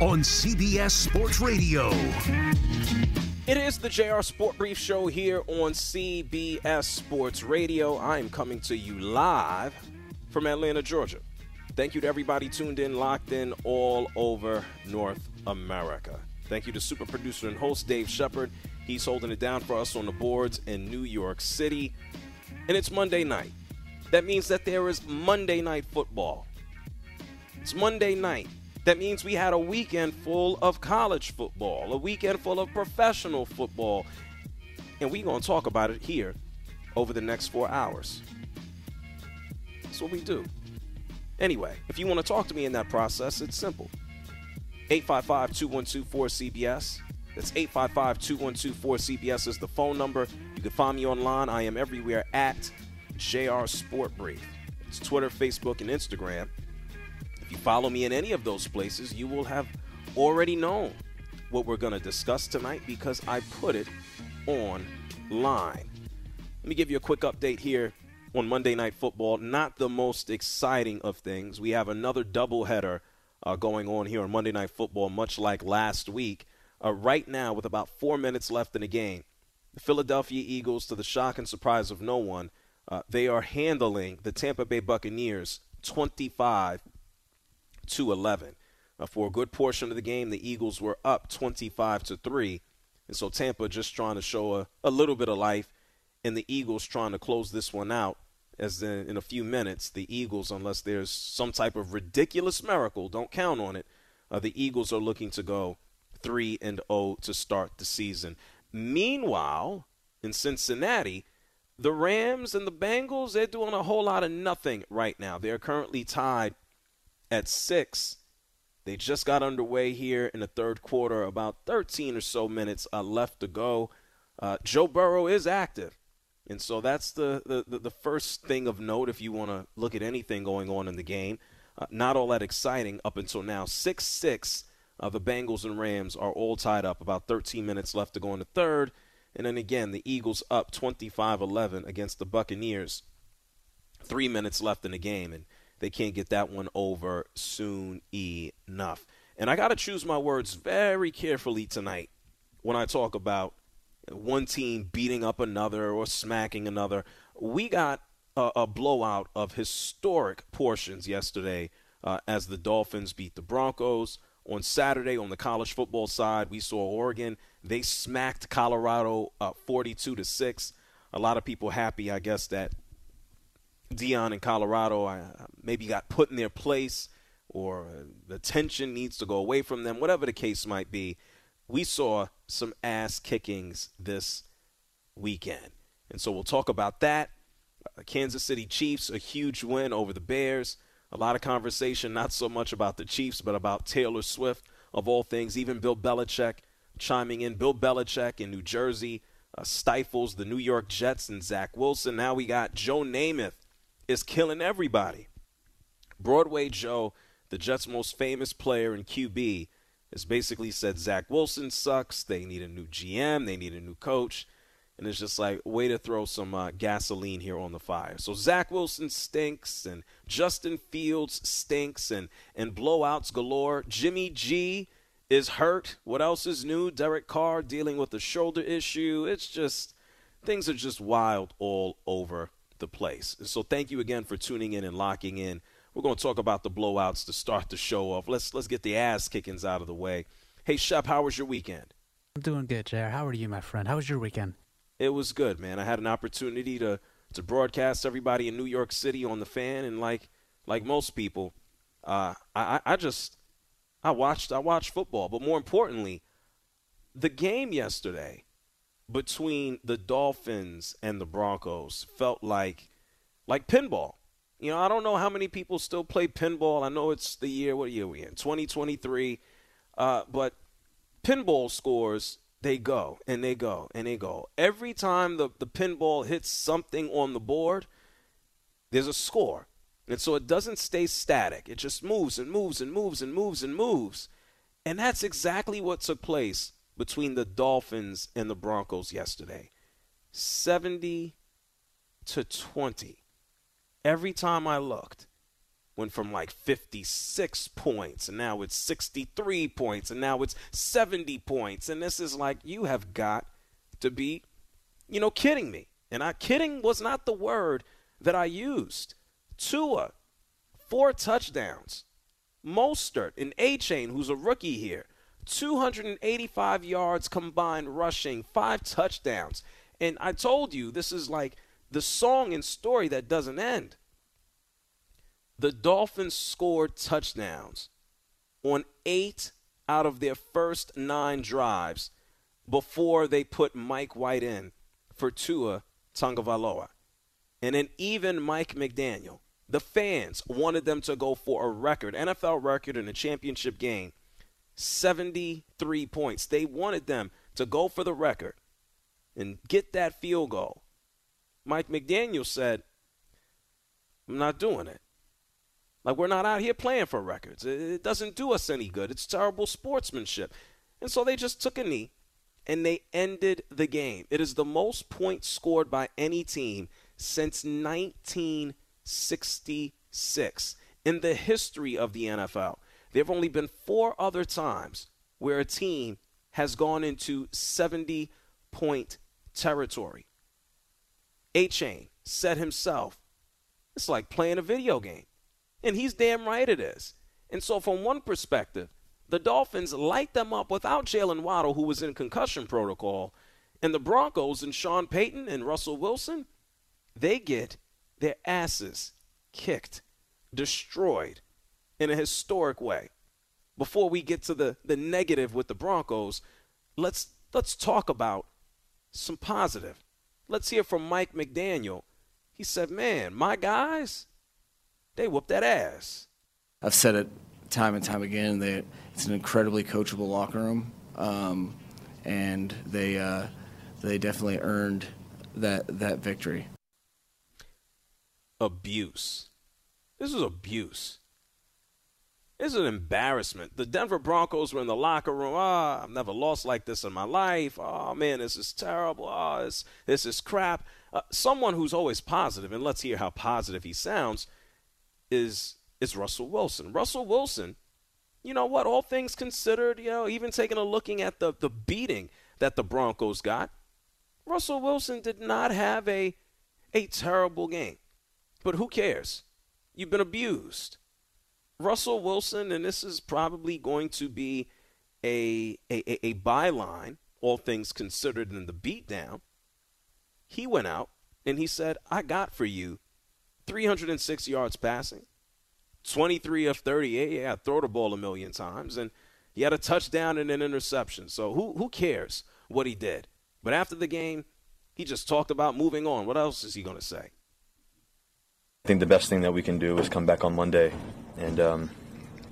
on CBS Sports Radio. It is the JR Sport Brief Show here on CBS Sports Radio. I'm coming to you live from Atlanta, Georgia. Thank you to everybody tuned in, locked in all over North America. Thank you to super producer and host Dave Shepard. He's holding it down for us on the boards in New York City. And it's Monday night. That means that there is Monday night football. It's Monday night. That means we had a weekend full of college football, a weekend full of professional football. And we're going to talk about it here over the next four hours. That's what we do. Anyway, if you want to talk to me in that process, it's simple. 855 212 4CBS. That's 855 212 4CBS is the phone number. You can find me online. I am everywhere at JR Sport Brief. It's Twitter, Facebook, and Instagram. If you follow me in any of those places, you will have already known what we're going to discuss tonight because I put it online. Let me give you a quick update here on Monday Night Football. Not the most exciting of things. We have another doubleheader uh, going on here on Monday Night Football, much like last week. Uh, right now, with about four minutes left in the game, the Philadelphia Eagles, to the shock and surprise of no one, uh, they are handling the Tampa Bay Buccaneers 25 to 11. Uh, for a good portion of the game, the Eagles were up 25 to 3. And so Tampa just trying to show a, a little bit of life, and the Eagles trying to close this one out. As in, in a few minutes, the Eagles, unless there's some type of ridiculous miracle, don't count on it. Uh, the Eagles are looking to go 3 and 0 to start the season. Meanwhile, in Cincinnati, the Rams and the Bengals, they're doing a whole lot of nothing right now. They're currently tied at six. They just got underway here in the third quarter, about 13 or so minutes uh, left to go. Uh, Joe Burrow is active. And so that's the, the, the first thing of note if you want to look at anything going on in the game. Uh, not all that exciting up until now. 6 6, uh, the Bengals and Rams are all tied up. About 13 minutes left to go in the third. And then again, the Eagles up 25 11 against the Buccaneers. Three minutes left in the game. And they can't get that one over soon enough. And I got to choose my words very carefully tonight when I talk about one team beating up another or smacking another. We got a, a blowout of historic portions yesterday uh, as the Dolphins beat the Broncos. On Saturday, on the college football side, we saw Oregon. They smacked Colorado uh, 42 to six. A lot of people happy, I guess, that Deion in Colorado I, maybe got put in their place or the tension needs to go away from them, whatever the case might be. We saw some ass kickings this weekend. And so we'll talk about that. Uh, Kansas City Chiefs, a huge win over the Bears. A lot of conversation, not so much about the Chiefs, but about Taylor Swift, of all things. Even Bill Belichick chiming in. Bill Belichick in New Jersey uh, stifles the New York Jets and Zach Wilson. Now we got Joe Namath is killing everybody. Broadway Joe, the Jets' most famous player in QB, has basically said Zach Wilson sucks. They need a new GM. They need a new coach. And it's just like, way to throw some uh, gasoline here on the fire. So Zach Wilson stinks, and Justin Fields stinks, and, and blowouts galore. Jimmy G is hurt. What else is new? Derek Carr dealing with a shoulder issue. It's just, things are just wild all over the place. So thank you again for tuning in and locking in. We're going to talk about the blowouts to start the show off. Let's let's get the ass kickings out of the way. Hey Shep, how was your weekend? I'm doing good, Jared. How are you, my friend? How was your weekend? It was good, man. I had an opportunity to to broadcast everybody in New York City on the fan, and like like most people, uh, I, I just I watched I watched football, but more importantly, the game yesterday between the Dolphins and the Broncos felt like like pinball. You know, I don't know how many people still play pinball. I know it's the year what year we in 2023, uh, but pinball scores they go and they go and they go. Every time the, the pinball hits something on the board, there's a score. And so it doesn't stay static. It just moves and moves and moves and moves and moves. And that's exactly what took place between the Dolphins and the Broncos yesterday. 70 to 20. Every time I looked, went from like 56 points and now it's 63 points and now it's 70 points and this is like you have got to be you know kidding me and I kidding was not the word that I used Tua, four touchdowns. Mostert, an Chain, who's a rookie here, 285 yards combined rushing, five touchdowns. And I told you, this is like the song and story that doesn't end. The Dolphins scored touchdowns on eight out of their first nine drives before they put Mike White in for Tua Tagovailoa. And then even Mike McDaniel the fans wanted them to go for a record, NFL record in a championship game, 73 points. They wanted them to go for the record and get that field goal. Mike McDaniel said, I'm not doing it. Like, we're not out here playing for records. It doesn't do us any good. It's terrible sportsmanship. And so they just took a knee and they ended the game. It is the most points scored by any team since 1966 in the history of the NFL. There have only been four other times where a team has gone into 70 point territory. Achane said himself, it's like playing a video game. And he's damn right it is. And so, from one perspective, the Dolphins light them up without Jaylen Waddle, who was in concussion protocol, and the Broncos and Sean Payton and Russell Wilson, they get their asses kicked, destroyed in a historic way. Before we get to the, the negative with the Broncos, let's let's talk about some positive. Let's hear from Mike McDaniel. He said, Man, my guys, they whooped that ass. I've said it time and time again that it's an incredibly coachable locker room. Um, and they uh, they definitely earned that that victory abuse. This is abuse. Is an embarrassment. The Denver Broncos were in the locker room. Ah, oh, I've never lost like this in my life. Oh man, this is terrible. Oh, this this is crap. Uh, someone who's always positive, and let's hear how positive he sounds, is is Russell Wilson. Russell Wilson, you know what? All things considered, you know, even taking a looking at the the beating that the Broncos got, Russell Wilson did not have a a terrible game. But who cares? You've been abused. Russell Wilson, and this is probably going to be a, a, a byline, all things considered, in the beatdown. He went out and he said, I got for you 306 yards passing, 23 of 38. Yeah, throw the ball a million times. And he had a touchdown and an interception. So who, who cares what he did? But after the game, he just talked about moving on. What else is he going to say? I think the best thing that we can do is come back on Monday and um,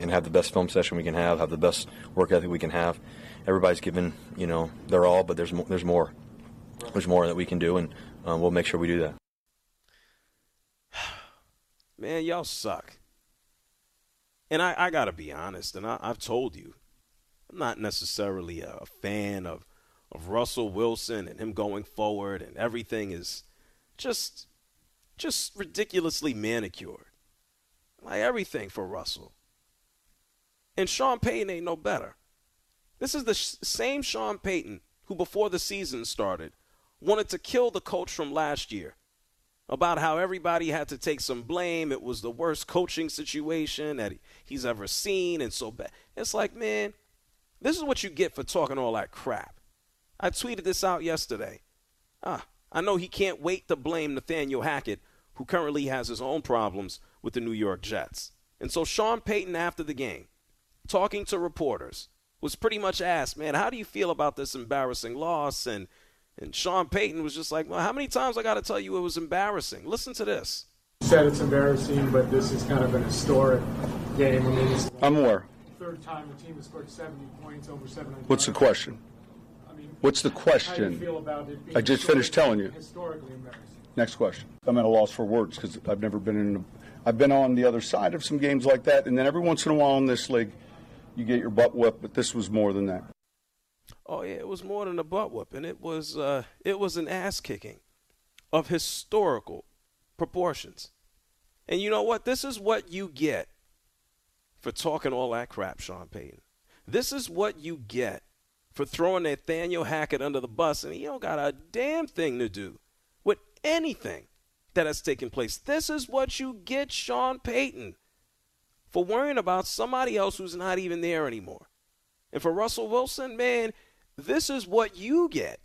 and have the best film session we can have, have the best work ethic we can have. Everybody's given, you know, their all, but there's mo- there's more. There's more that we can do, and um, we'll make sure we do that. Man, y'all suck. And I, I got to be honest, and I, have told you, I'm not necessarily a fan of, of Russell Wilson and him going forward, and everything is just just ridiculously manicured. Like everything for Russell. And Sean Payton ain't no better. This is the sh- same Sean Payton who, before the season started, wanted to kill the coach from last year about how everybody had to take some blame. It was the worst coaching situation that he's ever seen and so bad. It's like, man, this is what you get for talking all that crap. I tweeted this out yesterday. Ah, I know he can't wait to blame Nathaniel Hackett, who currently has his own problems with the New York Jets. And so Sean Payton, after the game, talking to reporters, was pretty much asked, man, how do you feel about this embarrassing loss? And and Sean Payton was just like, well, how many times I got to tell you it was embarrassing? Listen to this. You said it's embarrassing, but this is kind of an historic game. I mean, it's I'm aware. third time the team has scored 70 points over 700. What's the question? I mean, What's the how do you question? feel about it being I just finished telling you. Historically embarrassing. Next question. I'm at a loss for words because I've never been in. I've been on the other side of some games like that, and then every once in a while in this league, you get your butt whipped. But this was more than that. Oh yeah, it was more than a butt whooping. It was uh, it was an ass kicking of historical proportions. And you know what? This is what you get for talking all that crap, Sean Payton. This is what you get for throwing Nathaniel Hackett under the bus, and he don't got a damn thing to do with anything that has taken place. This is what you get, Sean Payton, for worrying about somebody else who's not even there anymore. And for Russell Wilson, man, this is what you get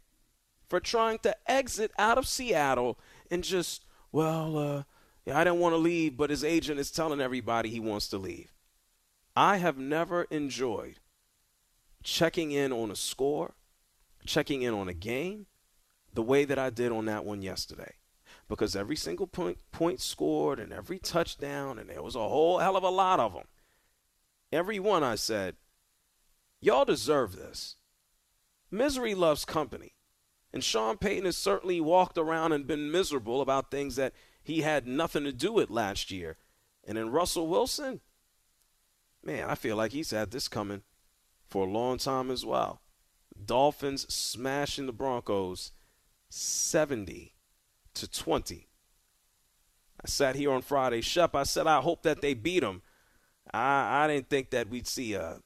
for trying to exit out of Seattle and just, well, uh, yeah, I didn't want to leave, but his agent is telling everybody he wants to leave. I have never enjoyed checking in on a score, checking in on a game, the way that I did on that one yesterday. Because every single point, point scored and every touchdown, and there was a whole hell of a lot of them. Every one I said, y'all deserve this. Misery loves company. And Sean Payton has certainly walked around and been miserable about things that he had nothing to do with last year. And then Russell Wilson, man, I feel like he's had this coming for a long time as well. Dolphins smashing the Broncos 70 to 20. I sat here on Friday, Shep. I said I hope that they beat them. I, I didn't think that we'd see a,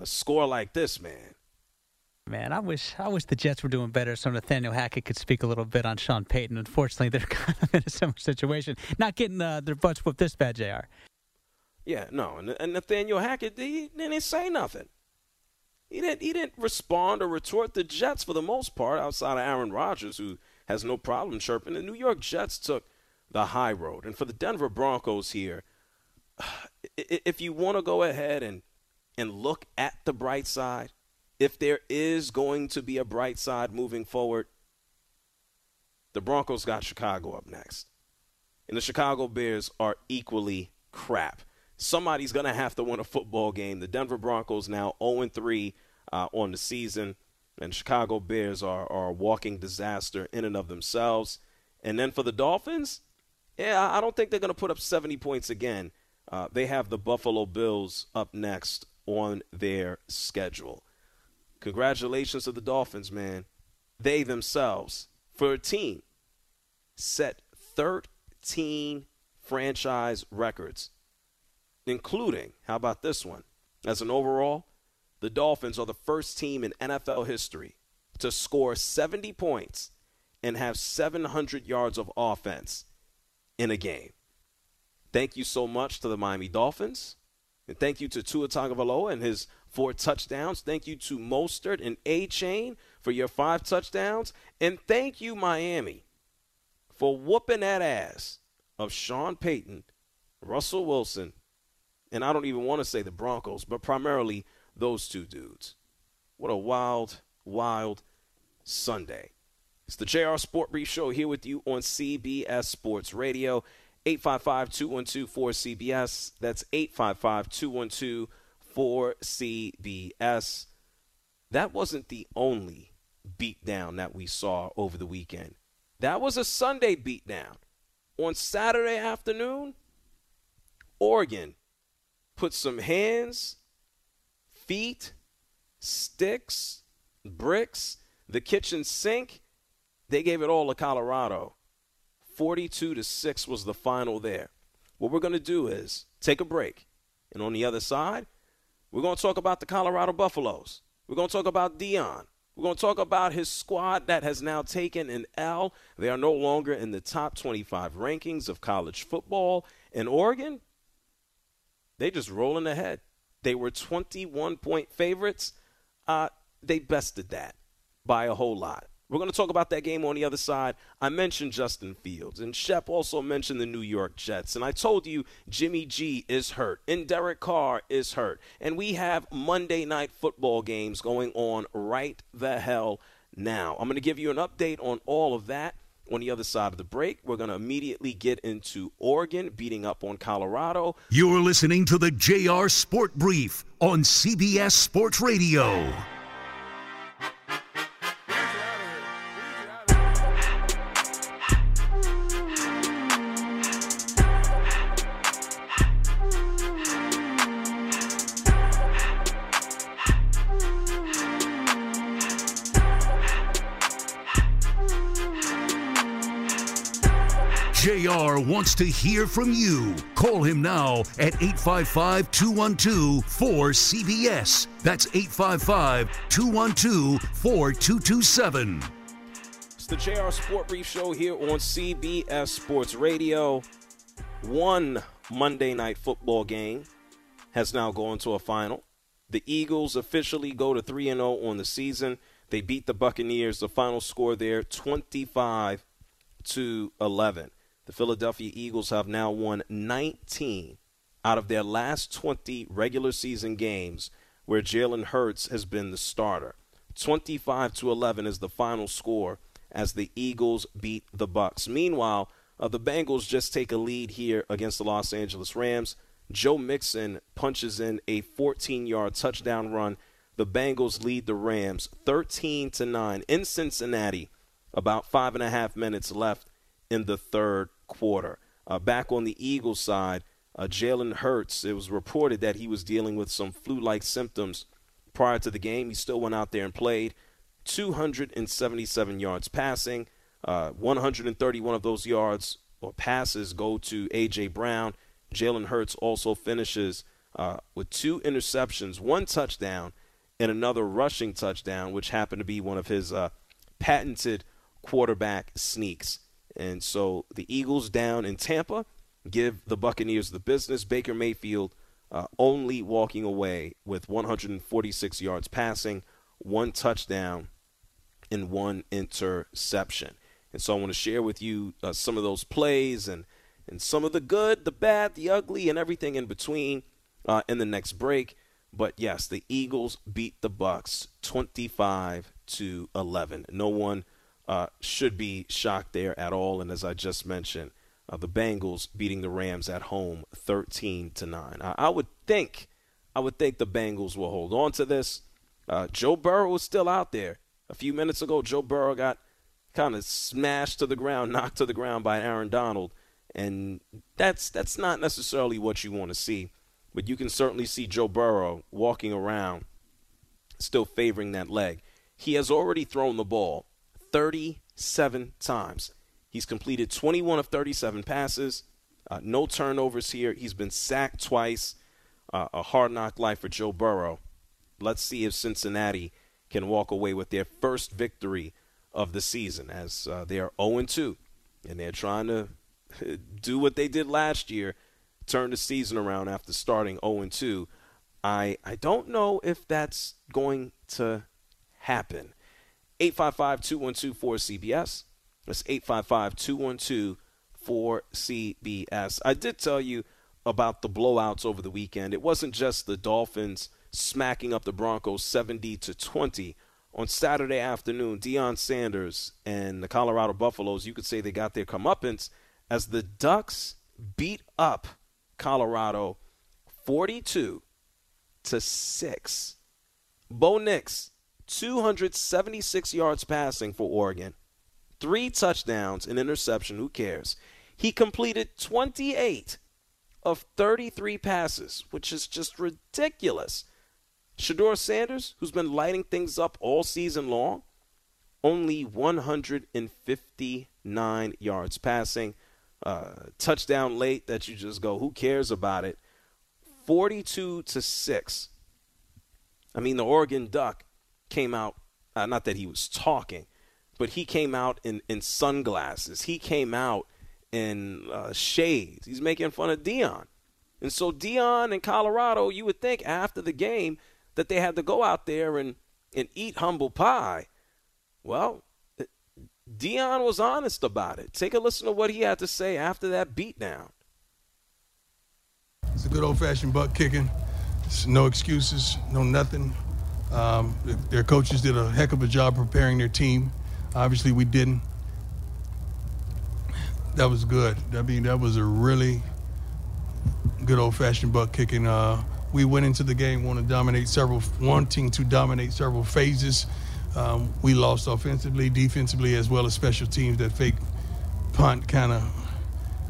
a score like this, man. Man, I wish I wish the Jets were doing better so Nathaniel Hackett could speak a little bit on Sean Payton. Unfortunately, they're kind of in a similar situation. Not getting uh, their butts whooped this bad, JR. Yeah, no, and, and Nathaniel Hackett he didn't say nothing. He didn't. He didn't respond or retort. The Jets, for the most part, outside of Aaron Rodgers, who has no problem chirping, the New York Jets took the high road. And for the Denver Broncos here, if you want to go ahead and and look at the bright side, if there is going to be a bright side moving forward, the Broncos got Chicago up next. And the Chicago Bears are equally crap. Somebody's going to have to win a football game. The Denver Broncos now 0 3 uh, on the season, and Chicago Bears are, are a walking disaster in and of themselves. And then for the Dolphins, yeah, I don't think they're going to put up 70 points again. Uh, they have the Buffalo Bills up next on their schedule. Congratulations to the Dolphins, man. They themselves, for a team, set 13 franchise records, including, how about this one? As an overall, the Dolphins are the first team in NFL history to score 70 points and have 700 yards of offense in a game. Thank you so much to the Miami Dolphins. And thank you to Tua Tagovailoa and his four touchdowns. Thank you to Mostert and Achane for your five touchdowns. And thank you, Miami, for whooping that ass of Sean Payton, Russell Wilson, and I don't even want to say the Broncos, but primarily those two dudes. What a wild, wild Sunday. It's the JR Sport Brief Show here with you on CBS Sports Radio. 855-212-4CBS. That's 855-212-4CBS. That wasn't the only beatdown that we saw over the weekend. That was a Sunday beatdown. On Saturday afternoon, Oregon put some hands, feet, sticks, bricks, the kitchen sink. They gave it all to Colorado. 42 to 6 was the final there. What we're going to do is take a break. And on the other side, we're going to talk about the Colorado Buffaloes. We're going to talk about Deion. We're going to talk about his squad that has now taken an L. They are no longer in the top 25 rankings of college football. In Oregon, they just rolling ahead. They were 21 point favorites. Uh, they bested that by a whole lot. We're going to talk about that game on the other side. I mentioned Justin Fields, and Shep also mentioned the New York Jets. And I told you Jimmy G is hurt, and Derek Carr is hurt. And we have Monday night football games going on right the hell now. I'm going to give you an update on all of that. On the other side of the break, we're going to immediately get into Oregon beating up on Colorado. You're listening to the JR Sport Brief on CBS Sports Radio. Wants to hear from you. Call him now at 855 212 4CBS. That's 855 212 4227. It's the JR Sport Brief Show here on CBS Sports Radio. One Monday night football game has now gone to a final. The Eagles officially go to 3 0 on the season. They beat the Buccaneers. The final score there 25 to 11. The Philadelphia Eagles have now won 19 out of their last 20 regular season games where Jalen Hurts has been the starter. 25 to 11 is the final score as the Eagles beat the Bucks. Meanwhile, uh, the Bengals just take a lead here against the Los Angeles Rams. Joe Mixon punches in a 14-yard touchdown run. The Bengals lead the Rams 13 to 9 in Cincinnati. About five and a half minutes left in the third quarter. Uh, back on the Eagles side, uh, Jalen Hurts, it was reported that he was dealing with some flu like symptoms prior to the game. He still went out there and played 277 yards passing. Uh, 131 of those yards or passes go to A.J. Brown. Jalen Hurts also finishes uh, with two interceptions, one touchdown, and another rushing touchdown, which happened to be one of his uh, patented quarterback sneaks. And so the Eagles down in Tampa give the Buccaneers the business. Baker Mayfield uh, only walking away with 146 yards passing, one touchdown, and one interception. And so I want to share with you uh, some of those plays and, and some of the good, the bad, the ugly, and everything in between uh, in the next break. But yes, the Eagles beat the Bucks 25 to 11. No one uh, should be shocked there at all. And as I just mentioned, uh, the Bengals beating the Rams at home 13 to 9. I, I, would think I would think the Bengals will hold on to this. Uh, Joe Burrow is still out there. A few minutes ago, Joe Burrow got kind of smashed to the ground, knocked to the ground by Aaron Donald, and that's that's not necessarily what you want to see. But you can certainly see Joe Burrow walking around, still favoring that leg. He has already thrown the ball 37 times. He's completed 21 of 37 passes, uh, no turnovers here. He's been sacked twice. Uh, a hard knock life for Joe Burrow. Let's see if Cincinnati can walk away with their first victory of the season as uh, they are 0 2. And they're trying to do what they did last year, turn the season around after starting 0 2. I, I don't know if that's going to happen. 855 212 4CBS. That's 855 212 4CBS. I did tell you about the blowouts over the weekend. It wasn't just the Dolphins smacking up the Broncos 70 to 20. On Saturday afternoon, Deion Sanders and the Colorado Buffaloes, you could say they got their comeuppance as the Ducks beat up Colorado 42 to 6. Bo Nix 276 yards passing for Oregon, three touchdowns, an interception. Who cares? He completed 28 of 33 passes, which is just ridiculous. Shedeur Sanders, who's been lighting things up all season long, only 159 yards passing. Uh, touchdown late that you just go, who cares about it? 42 to 6. I mean, the Oregon Duck came out, uh, not that he was talking, but he came out in, in sunglasses. He came out in uh, shades. He's making fun of Deion. And so Deion in Colorado, you would think after the game that they had to go out there and, and eat humble pie. Well, Deion was honest about it. Take a listen to what he had to say after that beatdown. It's a good old fashioned butt kicking. It's no excuses, no nothing. Um, their coaches did a heck of a job preparing their team. Obviously, we didn't. That was good. I mean, that was a really good old fashioned butt kicking. Uh, we went into the game wanting to dominate several, wanting to dominate several phases. Um, we lost offensively, defensively, as well as special teams. That fake punt kind of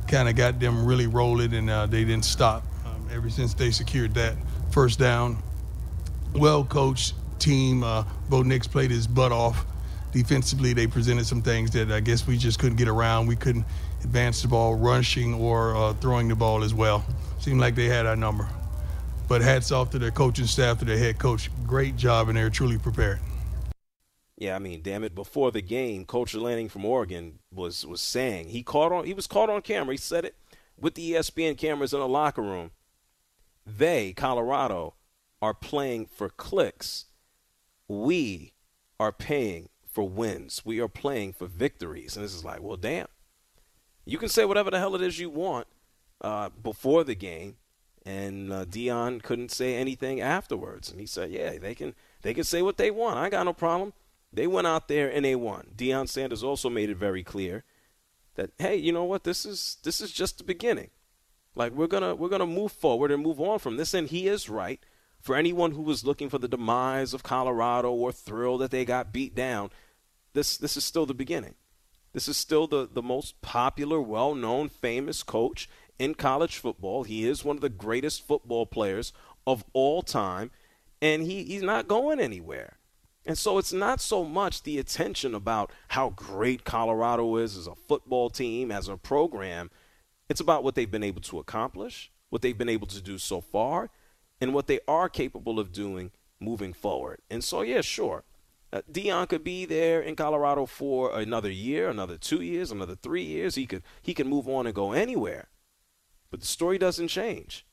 kind of got them really rolling, and uh, they didn't stop. Um, ever since they secured that first down, well coached team. Uh, Bo Nix played his butt off. Defensively, they presented some things that I guess we just couldn't get around. We couldn't advance the ball, rushing or uh, throwing the ball as well. Seemed like they had our number. But hats off to their coaching staff, to their head coach. Great job, and they're truly prepared. Yeah, I mean, damn it! Before the game, Coach Lanning from Oregon was was saying he caught on. He was caught on camera. He said it with the ESPN cameras in the locker room. They, Colorado, are playing for clicks. We are paying for wins. We are playing for victories. And this is like, well, damn. You can say whatever the hell it is you want uh, before the game, and uh, Deion couldn't say anything afterwards. And he said, yeah, they can they can say what they want. I got no problem. They went out there and they won. Deion Sanders also made it very clear that hey, you know what? This is this is just the beginning. Like we're gonna we're gonna move forward and move on from this. And he is right. For anyone who was looking for the demise of Colorado or thrilled that they got beat down, this this is still the beginning. This is still the, the most popular, well known, famous coach in college football. He is one of the greatest football players of all time, and he, he's not going anywhere. And so it's not so much the attention about how great Colorado is as a football team, as a program. It's about what they've been able to accomplish, what they've been able to do so far, and what they are capable of doing moving forward. And so, yeah, sure. Uh, Deion could be there in Colorado for another year, another two years, another three years. He could he can move on and go anywhere. But the story doesn't change.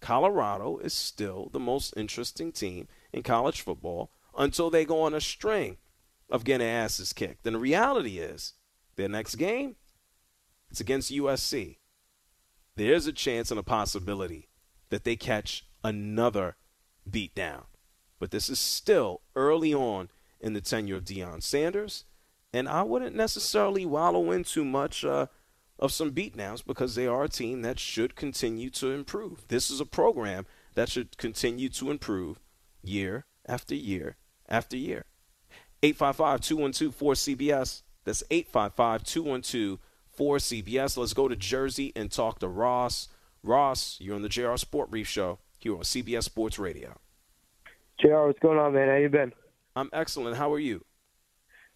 Colorado is still the most interesting team in college football until they go on a string of getting asses kicked. And the reality is, their next game, it's against USC. There's a chance and a possibility that they catch another beatdown. But this is still early on in the tenure of Deion Sanders, and I wouldn't necessarily wallow in too much uh, of some beatdowns because they are a team that should continue to improve. This is a program that should continue to improve year after year after year. 855 212 4CBS. That's 855 212 4CBS. Let's go to Jersey and talk to Ross. Ross, you're on the JR Sport Brief Show here on CBS Sports Radio. JR, what's going on, man? How you been? I'm excellent. How are you?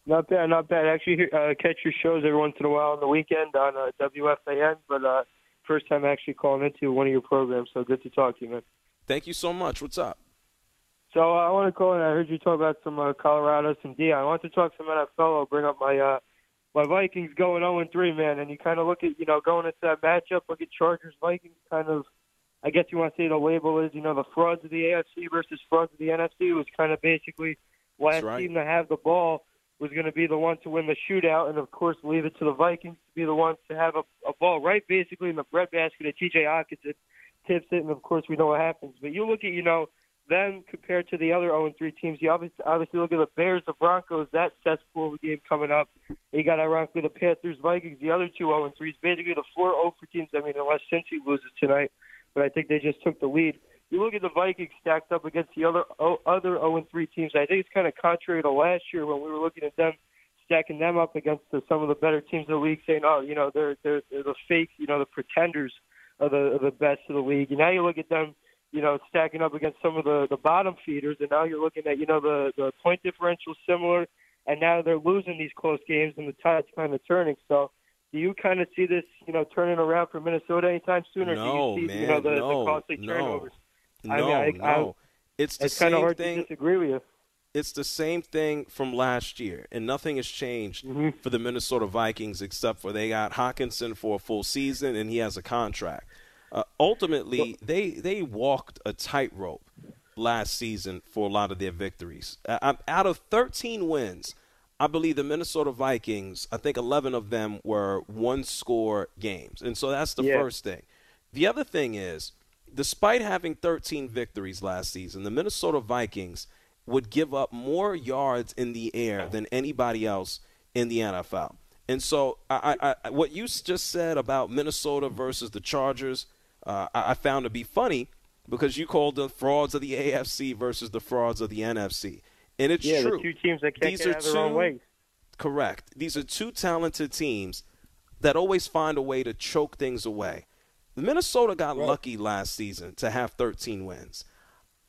Not bad, not bad. I actually uh, catch your shows every once in a while on the weekend on uh, WFAN, but uh, first time actually calling into one of your programs, so good to talk to you, man. Thank you so much. What's up? So uh, I want to call and I heard you talk about some uh, Colorado, some D. I want to talk some NFL. I'll bring up my uh, my Vikings going 0 3, man. And you kind of look at you know going into that matchup, look at Chargers Vikings, kind of. I guess you want to say the label is you know the frauds of the AFC versus frauds of the NFC was kind of basically last right. team to have the ball was going to be the one to win the shootout, and of course leave it to the Vikings to be the ones to have a, a ball right basically in the breadbasket of T.J. Hockenson tips it, and of course we know what happens. But you look at you know them compared to the other 0 3 teams. You obviously obviously look at the Bears, the Broncos, that cesspool of a game coming up. You got ironically the Panthers, Vikings, the other two 0 3s. Basically the four 0 for teams. I mean, unless Cincy loses tonight, but I think they just took the lead you look at the Vikings stacked up against the other other 0 3 teams. I think it's kind of contrary to last year when we were looking at them stacking them up against the, some of the better teams in the league, saying, "Oh, you know, they're they're, they're the fake, you know, the pretenders of the of the best of the league." And now you look at them, you know, stacking up against some of the the bottom feeders, and now you're looking at, you know, the the point differential similar, and now they're losing these close games, and the tide's kind of turning. So do you kind of see this, you know, turning around for Minnesota anytime soon, or no, do you see, see, you know, the, no, the costly no. turnovers? No, I mean, I, no. it's the it's kind of same hard thing. to disagree with you. It's the same thing from last year, and nothing has changed for the Minnesota Vikings except for they got Hockenson for a full season and he has a contract. Uh, ultimately, they they walked a tightrope last season for a lot of their victories. Uh, out of 13 wins, I believe the Minnesota Vikings, I think 11 of them were one score games. And so that's the Yeah. first thing. The other thing is, despite having 13 victories last season, the Minnesota Vikings would give up more yards in the air than anybody else in the NFL. And so, I, I, I, what you just said about Minnesota versus the Chargers, uh, I, I found to be funny because you called the frauds of the AFC versus the frauds of the NFC. And it's yeah, true. the two teams that can't These get are out of their own two- way. Correct. These are two talented teams that always find a way to choke things away. The Minnesota got lucky last season to have 13 wins.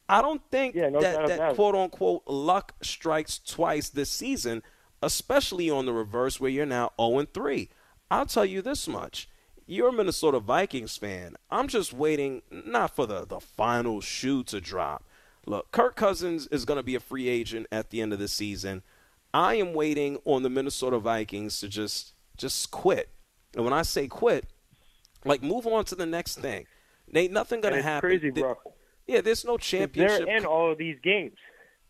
I don't think Yeah, no that, that quote unquote luck strikes twice this season, especially on the reverse where you're now 0 3. I'll tell you this much. You're a Minnesota Vikings fan. I'm just waiting not for the, the final shoe to drop. Look, Kirk Cousins is going to be a free agent at the end of the season. I am waiting on the Minnesota Vikings to just just quit. And when I say quit, like move on to the next thing. Ain't nothing going to it's happen. crazy, bro. Yeah, there's no championship. They're in all of these games.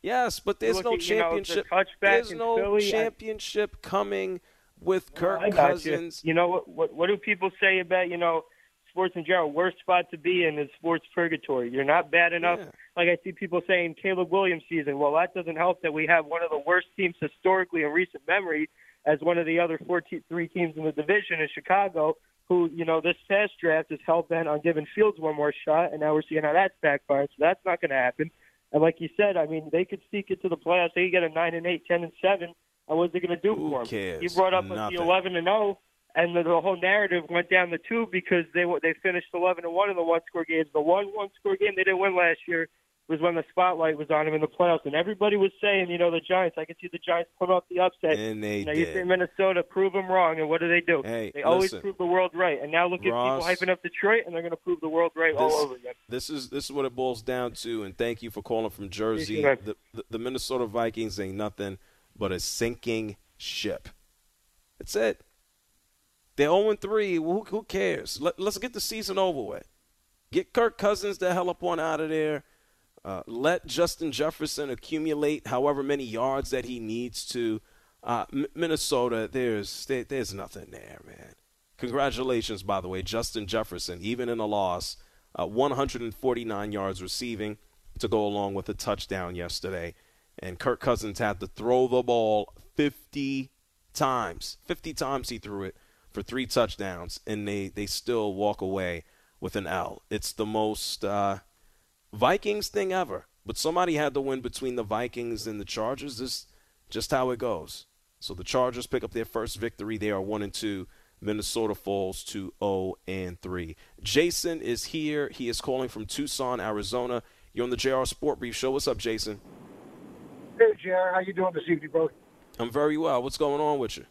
Yes, but there's look no at, you know, the championship. there's no Philly, I- championship coming with oh, Kirk I got Cousins. You. you know what, what? What do people say about you know sports in general? Worst spot to be in is sports purgatory. You're not bad enough. Yeah. Like I see people saying Caleb Williams season. Well, that doesn't help that we have one of the worst teams historically in recent memory as one of the other four te- three teams in the division in Chicago. Who you know this past draft is hell bent on giving Fields one more shot, and now we're seeing how that's backfired. So that's not going to happen. And like you said, I mean, they could sneak it to the playoffs. They could get a nine and eight, ten and seven. And what's it going to do Who for them? cares? You brought up Nothing. the eleven and zero, and the, the whole narrative went down the tube because they they finished eleven and one in the one score games. The one one score game they didn't win last year was when the spotlight was on them in the playoffs, and everybody was saying, you know, the Giants. I could see the Giants pull off the upset. And they you know, you did. say Minnesota, prove them wrong, and what do they do? Hey, they always prove the world right. And now look at Ross, people hyping up Detroit, and they're going to prove the world right all over again. this is this is what it boils down to. And thank you for calling from Jersey. The, the, the Minnesota Vikings ain't nothing but a sinking ship. That's it. They're 0 3. Who, who cares? Let, let's get the season over with. Get Kirk Cousins the hell up on out of there. Uh, let Justin Jefferson accumulate however many yards that he needs to. Uh, M- Minnesota, there's there, there's nothing there, man. Congratulations, by the way, Justin Jefferson, even in a loss, uh, 149 yards receiving to go along with a touchdown yesterday. And Kirk Cousins had to throw the ball 50 times. 50 times he threw it for three touchdowns, and they, they still walk away with an L. It's the most uh, Vikings thing ever. But somebody had to win between the Vikings and the Chargers. This is just how it goes. So the Chargers pick up their first victory. They are one and two. Minnesota falls to 0 and 3. Jason is here. He is calling from Tucson, Arizona. You're on the JR Sport Brief Show. What's up, Jason? Hey, JR, how you doing this evening, bro? I'm very well. What's going on with you?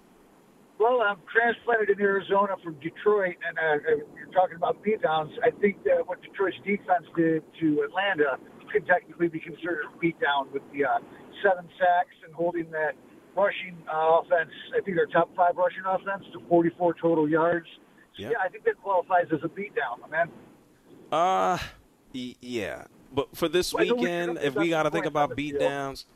Well, I'm transplanted in Arizona from Detroit, and uh, you're talking about beatdowns. I think that what Detroit's defense did to Atlanta could technically be considered a beatdown with the uh, seven sacks and holding that rushing uh, offense. I think their top five rushing offense to 44 total yards. So, Yeah. yeah, I think that qualifies as a beatdown, my man. Uh, y- yeah. But for this Well, we weekend, if we got to think about field. beatdowns,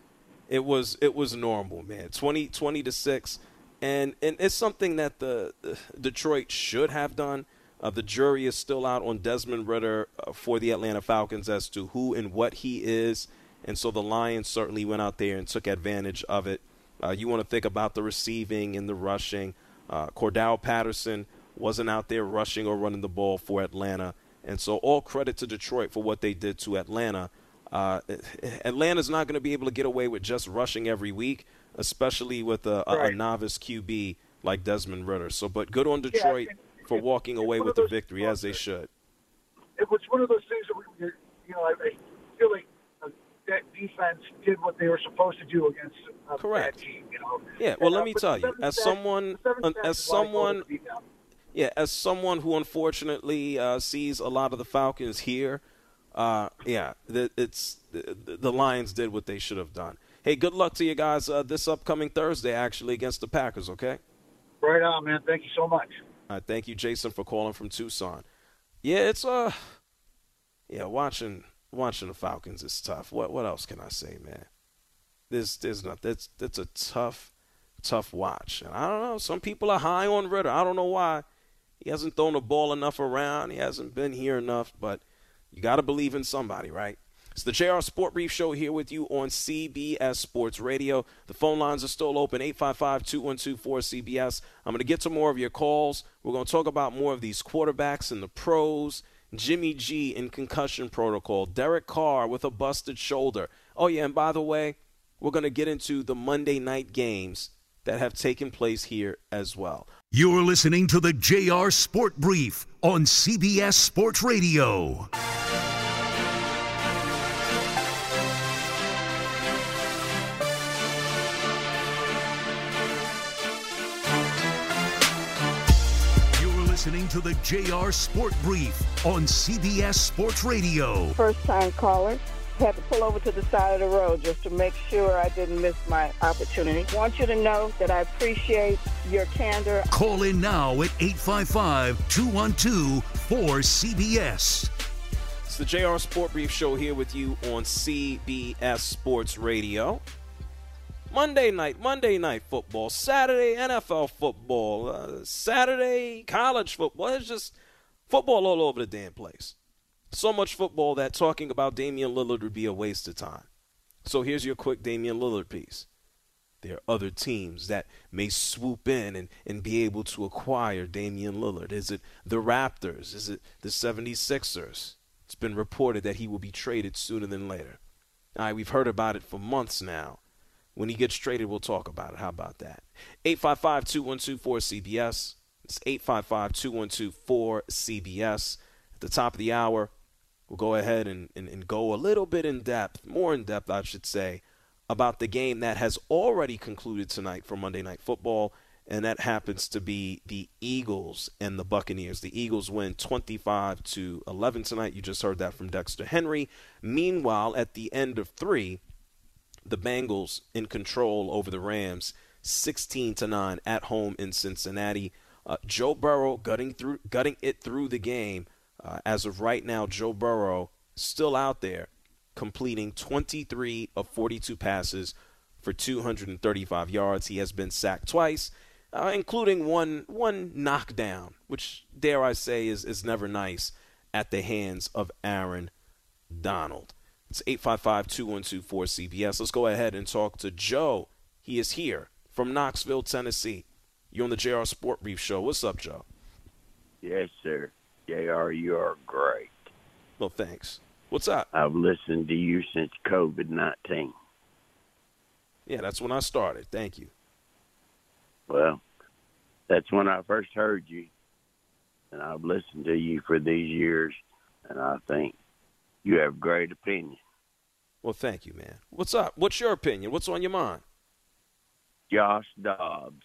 it was it was normal, man. 20, 20 to six, and and it's something that the, the Detroit should have done. Uh, the jury is still out on Desmond Ridder uh, for the Atlanta Falcons as to who and what he is, and so the Lions certainly went out there and took advantage of it. Uh, you want to think about the receiving and the rushing. Uh, Cordarrelle Patterson wasn't out there rushing or running the ball for Atlanta. And so, all credit to Detroit for what they did to Atlanta. Uh, Atlanta's not going to be able to get away with just rushing every week, especially with a, a, a novice QB like Desmond Ridder. So, but good on Yeah, Detroit and for walking away with the victory as they should. it was one of those things that we, you know, I, I feel like that defense did what they were supposed to do against a Correct. bad team. You know. Yeah, well, And, let uh, me tell you, as someone, as is why I call it someone, yeah, as someone who unfortunately uh, sees a lot of the Falcons here, uh, yeah, the, it's the, the Lions did what they should have done. Hey, good luck to you guys uh, this upcoming Thursday, actually against the Packers. Okay. Right on, man. Thank you so much. All right, thank you, Jason, for calling from Tucson. Yeah, it's uh, yeah, watching watching the Falcons is tough. What what else can I say, man? There's there's not that's that's a tough tough watch. And I don't know. Some people are high on Ridder. I don't know why. He hasn't thrown the ball enough around. He hasn't been here enough. But you got to believe in somebody, right? It's the JR Sport Brief Show here with you on CBS Sports Radio. The phone lines are still open 855 212 4CBS. I'm going to get to more of your calls. We're going to talk about more of these quarterbacks and the pros. Jimmy G in concussion protocol. Derek Carr with a busted shoulder. Oh, yeah, and by the way, we're going to get into the Monday night games that have taken place here as well. You're listening to the JR Sport Brief on CBS Sports Radio. Listening to the JR Sport Brief on CBS Sports Radio. First time caller. Had to pull over to the side of the road just to make sure I didn't miss my opportunity. Want you to know that I appreciate your candor. Call in now at 855 212 4CBS. It's the JR Sport Brief Show here with you on CBS Sports Radio. Monday night, Monday night football, Saturday NFL football, uh, Saturday college football. It's just football all over the damn place. So much football that talking about Damian Lillard would be a waste of time. So here's your quick Damian Lillard piece. There are other teams that may swoop in and, and be able to acquire Damian Lillard. Is it the Raptors? Is it the 76ers? It's been reported that he will be traded sooner than later. All right, we've heard about it for months now. When he gets traded, we'll talk about it. How about that? 855 212 4CBS. It's 855 212 4CBS. At the top of the hour, we'll go ahead and, and, and go a little bit in depth, more in depth, I should say, about the game that has already concluded tonight for Monday Night Football, and that happens to be the Eagles and the Buccaneers. The Eagles win 25 to 11 tonight. You just heard that from Dexter Henry. Meanwhile, at the end of three, the Bengals in control over the Rams, 16 to 9 at home in Cincinnati. Uh, Joe Burrow gutting through, gutting it through the game. Uh, as of right now, Joe Burrow still out there, completing 23 of 42 passes for 235 yards. He has been sacked twice, uh, including one one knockdown, which dare I say is is never nice at the hands of Aaron Donald. It's 855 212 4CBS. Let's go ahead and talk to Joe. He is here from Knoxville, Tennessee. You're on the JR Sport Brief Show. What's up, Joe? Yes, sir. JR, you are great. Well, thanks. What's up? I've listened to you since COVID 19. Yeah, that's when I started. Thank you. Well, that's when I first heard you. And I've listened to you for these years. And I think you have great opinion. Well, thank you, man. What's up? What's your opinion? What's on your mind? Josh Dobbs,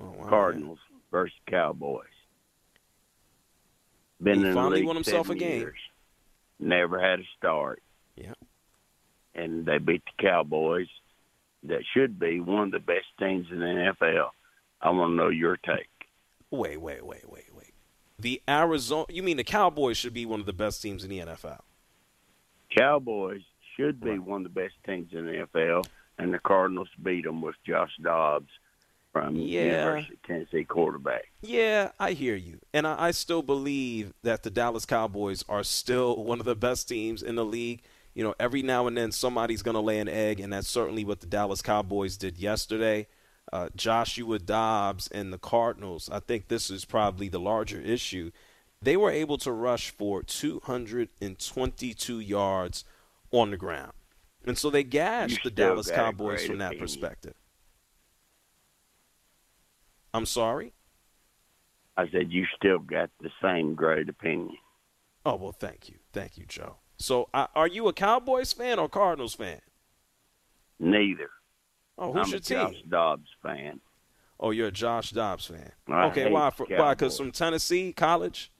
oh, wow, Cardinals man. versus Cowboys. Been he in finally the league won himself a game. Years. Never had a start. Yeah. And they beat the Cowboys. That should be one of the best teams in the NFL. I want to know your take. Wait, wait, wait, wait, wait. The Arizona, you mean the Cowboys should be one of the best teams in the NFL? Cowboys should be one of the best teams in the NFL, and the Cardinals beat them with Josh Dobbs from yeah. University of Tennessee quarterback. Yeah, I hear you, and I, I still believe that the Dallas Cowboys are still one of the best teams in the league. You know, every now and then somebody's going to lay an egg, and that's certainly what the Dallas Cowboys did yesterday. Uh, Joshua Dobbs and the Cardinals. I think this is probably the larger issue they were able to rush for 222 yards on the ground. And so they gashed the Dallas Cowboys from that opinion. perspective. I'm sorry? I said you still got the same great opinion. Oh, well, thank you. Thank you, Joe. So uh, are you a Cowboys fan or Cardinals fan? Neither. Oh, who's I'm your a team? Josh Dobbs fan. Oh, you're a Josh Dobbs fan. I okay, why? For, why? Because from Tennessee college.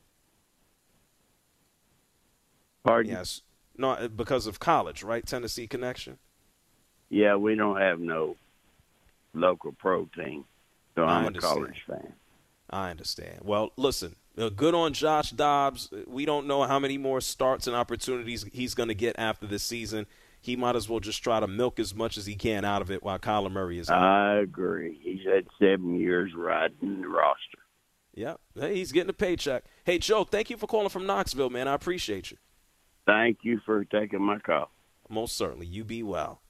Pardon? Yes. No, uh, because of college, right? Tennessee connection. Yeah, we don't have no local pro team, so I I'm a college fan. I understand. Well, listen, uh, good on Josh Dobbs. We don't know how many more starts and opportunities he's going to get after this season. he might as well just try to milk as much as he can out of it while Kyler Murray is out. I agree. He's had seven years riding the roster. Yeah, hey, he's getting a paycheck. Hey, Joe, thank you for calling from Knoxville, man. I appreciate you. Thank you for taking my call. Most certainly. You be well.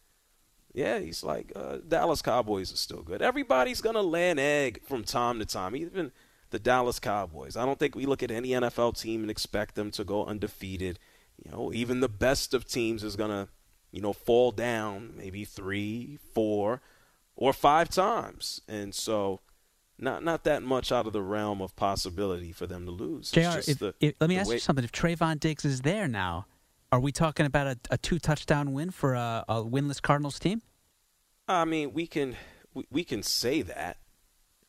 Yeah, he's like uh, Dallas Cowboys are still good. Everybody's gonna an egg from time to time, even the Dallas Cowboys. I don't think we look at any NFL team and expect them to go undefeated. You know, even the best of teams is gonna, you know, fall down maybe three, four, or five times, and so not not that much out of the realm of possibility for them to lose. Jr. If, the, if, let me ask way- you something. If Trevon Diggs is there now, are we talking about a, a two touchdown win for a, a winless Cardinals team? I mean, we can we, we can say that.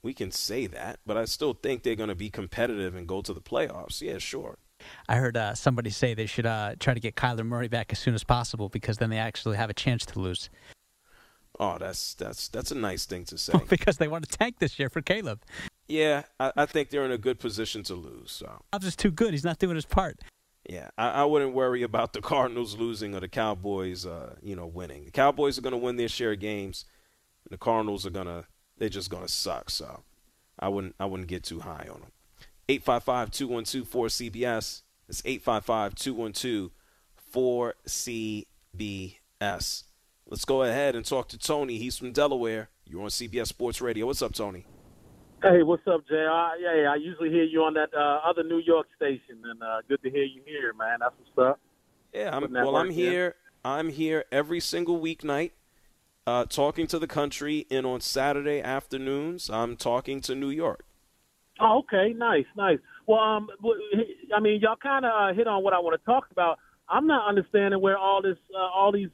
We can say that, but I still think they're going to be competitive and go to the playoffs. Yeah, sure. I heard uh, somebody say they should uh, try to get Kyler Murray back as soon as possible because then they actually have a chance to lose. Oh, that's that's that's a nice thing to say. because they want to tank this year for Caleb. yeah, I, I think they're in a good position to lose. So Dobbs is too good. He's not doing his part. yeah, I, I wouldn't worry about the Cardinals losing or the Cowboys, uh, you know, winning. The Cowboys are going to win their share of games. And the Cardinals are gonna they're just going to suck. So I wouldn't I wouldn't get too high on them. 855-212-4CBS. It's 855-212-4CBS. Let's go ahead and talk to Tony. He's from Delaware. You're on CBS Sports Radio. What's up, Tony? Hey, what's up, Jr? Yeah, I usually hear you on that uh, other New York station, and uh, good to hear you here, man. That's what's up. Yeah, I'm, well, I'm work in. here. I'm here every single weeknight, uh, talking to the country. And on Saturday afternoons, I'm talking to New York. Oh, okay, nice, nice. Well, um, I mean, y'all kind of uh, hit on what I want to talk about. I'm not understanding where all this, uh, all these,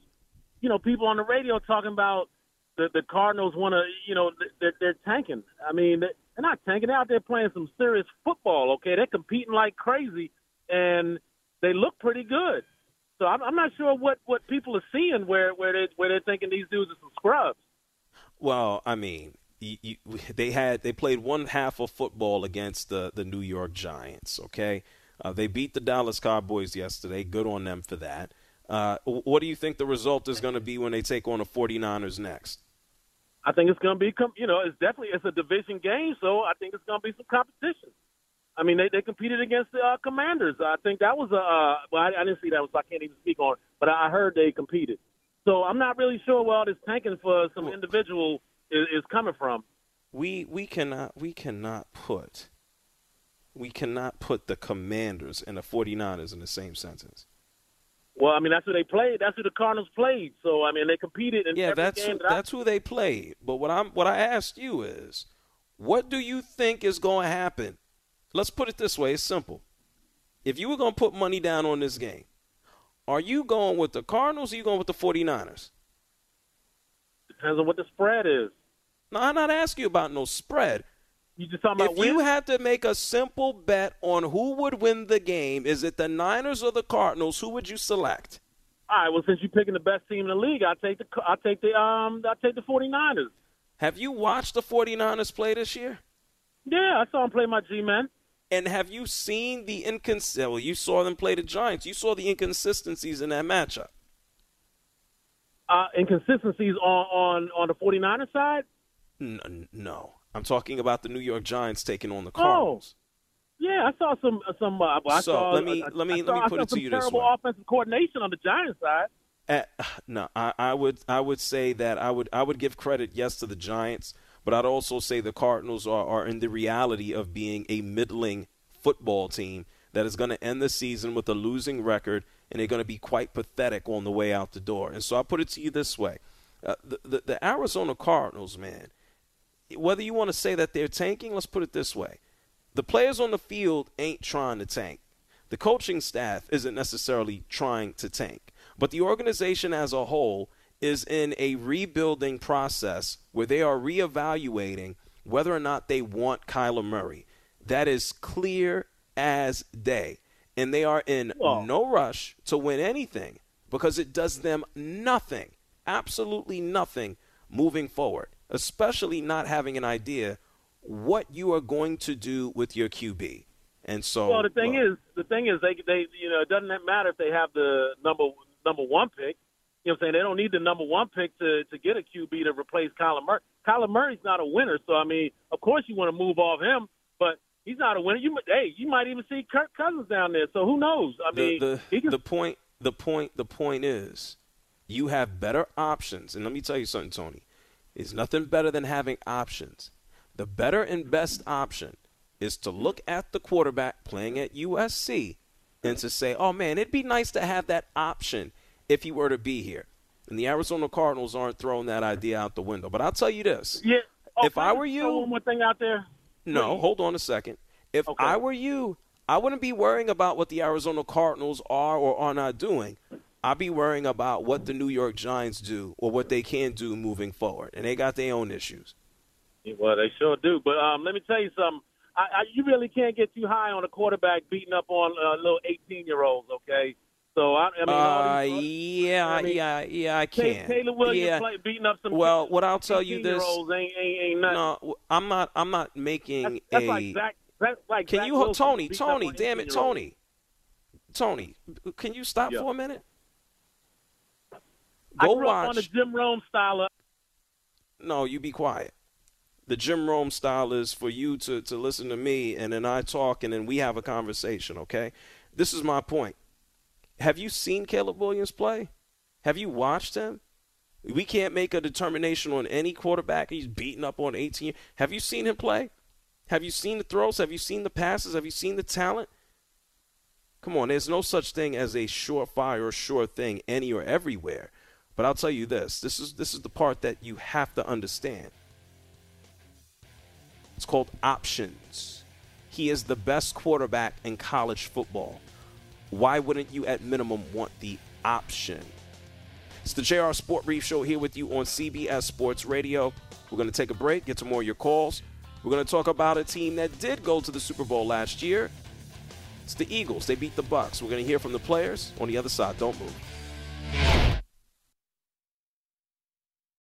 you know, people on the radio talking about the the Cardinals want to, you know, they're, they're tanking. I mean, they're not tanking. They're out there playing some serious football. Okay, they're competing like crazy, and they look pretty good. So I'm, I'm not sure what what people are seeing where where they where they're thinking these dudes are some scrubs. Well, I mean, you, you, they had they played one half of football against the the New York Giants. Okay, uh, they beat the Dallas Cowboys yesterday. Good on them for that. Uh, what do you think the result is going to be when they take on the 49ers next? I think it's going to be, com- you know, it's definitely it's a division game, so I think it's going to be some competition. I mean, they they competed against the uh, Commanders. I think that was a uh, well, I, I didn't see that, so I can't even speak on. it, But I heard they competed. So I'm not really sure where all this tanking for some individual is, is coming from. We we cannot we cannot put we cannot put the Commanders and the 49ers in the same sentence. Well, I mean, that's who they played. That's who the Cardinals played. So I mean, they competed in Yeah, that's game. That I- that's who they played. But what I'm what I asked you is, what do you think is going to happen? Let's put it this way: it's simple. If you were going to put money down on this game, are you going with the Cardinals or are you going with the 49ers? depends on what the spread is. No, I'm not asking you about no spread. You just talking about if you had to make a simple bet on who would win the game, is it the Niners or the Cardinals? Who would you select? All right. Well, since you're picking the best team in the league, I take the I take the um I take the 49ers. Have you watched the 49ers play this year? Yeah, I saw them play my G-men. And have you seen the incons? Well, you saw them play the Giants. You saw the inconsistencies in that matchup. Uh, inconsistencies on on on the 49ers side. N- no, I'm talking about the New York Giants taking on the Oh, Cardinals. yeah, I saw some some. Uh, I So, saw, let me- I- let me- I let saw- me put saw it to some you this way: terrible offensive coordination on the Giants side. Uh, no, I, I would I would say that I would I would give credit yes to the Giants, but I'd also say the Cardinals are, are in the reality of being a middling football team that is going to end the season with a losing record, and they're going to be quite pathetic on the way out the door. And so I put it to you this way: uh, the, the the Arizona Cardinals, man, whether you want to say that they're tanking, let's put it this way: the players on the field ain't trying to tank. The coaching staff isn't necessarily trying to tank, but the organization as a whole is in a rebuilding process where they are reevaluating whether or not they want Kyler Murray. That is clear as day. And they are in no rush to win anything because it does them nothing, absolutely nothing moving forward, especially not having an idea what you are going to do with your QB. And so well, the thing is, the thing is, they they you know it doesn't matter if they have the number number one pick. You know what I'm saying? They don't need the number one pick to to get a QB to replace Kyler Murray. Kyler Murray's not a winner, so I mean, of course you want to move off him, but he's not a winner. You hey, you might even see Kirk Cousins down there. So who knows? I mean, the the, the point the point the point is you have better options. And let me tell you something, Tony. It's nothing better than having options. The better and best option is to look at the quarterback playing at USC and to say, oh man, it'd be nice to have that option if he were to be here. And the Arizona Cardinals aren't throwing that idea out the window. But I'll tell you this. Yeah. Oh, if I were you. One more thing out there. No, hold on a second. If Okay. I were you, I wouldn't be worrying about what the Arizona Cardinals are or are not doing. I'd be worrying about what the New York Giants do or what they can do moving forward. And they got their own issues. Well, they sure do. But um, let me tell you something. I, I, you really can't get too high on a quarterback beating up on uh, little 18 year olds. Okay. So I, I mean, Uh, these, yeah, I mean, yeah, yeah, I can. Taylor Williams yeah. play, beating up some. Well, what I'll tell you this. ain't ain't, ain't nothing. No, I'm not. I'm not making that's, that's a. like Zach. That's like can Zach you, Wilson Tony? Tony, damn it, Tony. Tony, can you stop Yeah. for a minute? Go up on the watch. Jim Rome style. Of, No, you be quiet. The Jim Rome style is for you to, to listen to me and then I talk and then we have a conversation, okay? This is my point. Have you seen Caleb Williams play? Have you watched him? We can't make a determination on any quarterback. He's beaten up on 18. Have you seen him play? Have you seen the throws? Have you seen the passes? Have you seen the talent? Come on, there's no such thing as a surefire or sure thing any or everywhere. But I'll tell you this. This is this is the part that you have to understand. It's called options. He is the best quarterback in college football. Why wouldn't you at minimum want the option? It's the JR Sport Brief Show here with you on CBS Sports Radio. We're going to take a break, get to more of your calls. We're going to talk about a team that did go to the Super Bowl last year. It's the Eagles. They beat the Bucks. We're going to hear from the players on the other side. Don't move.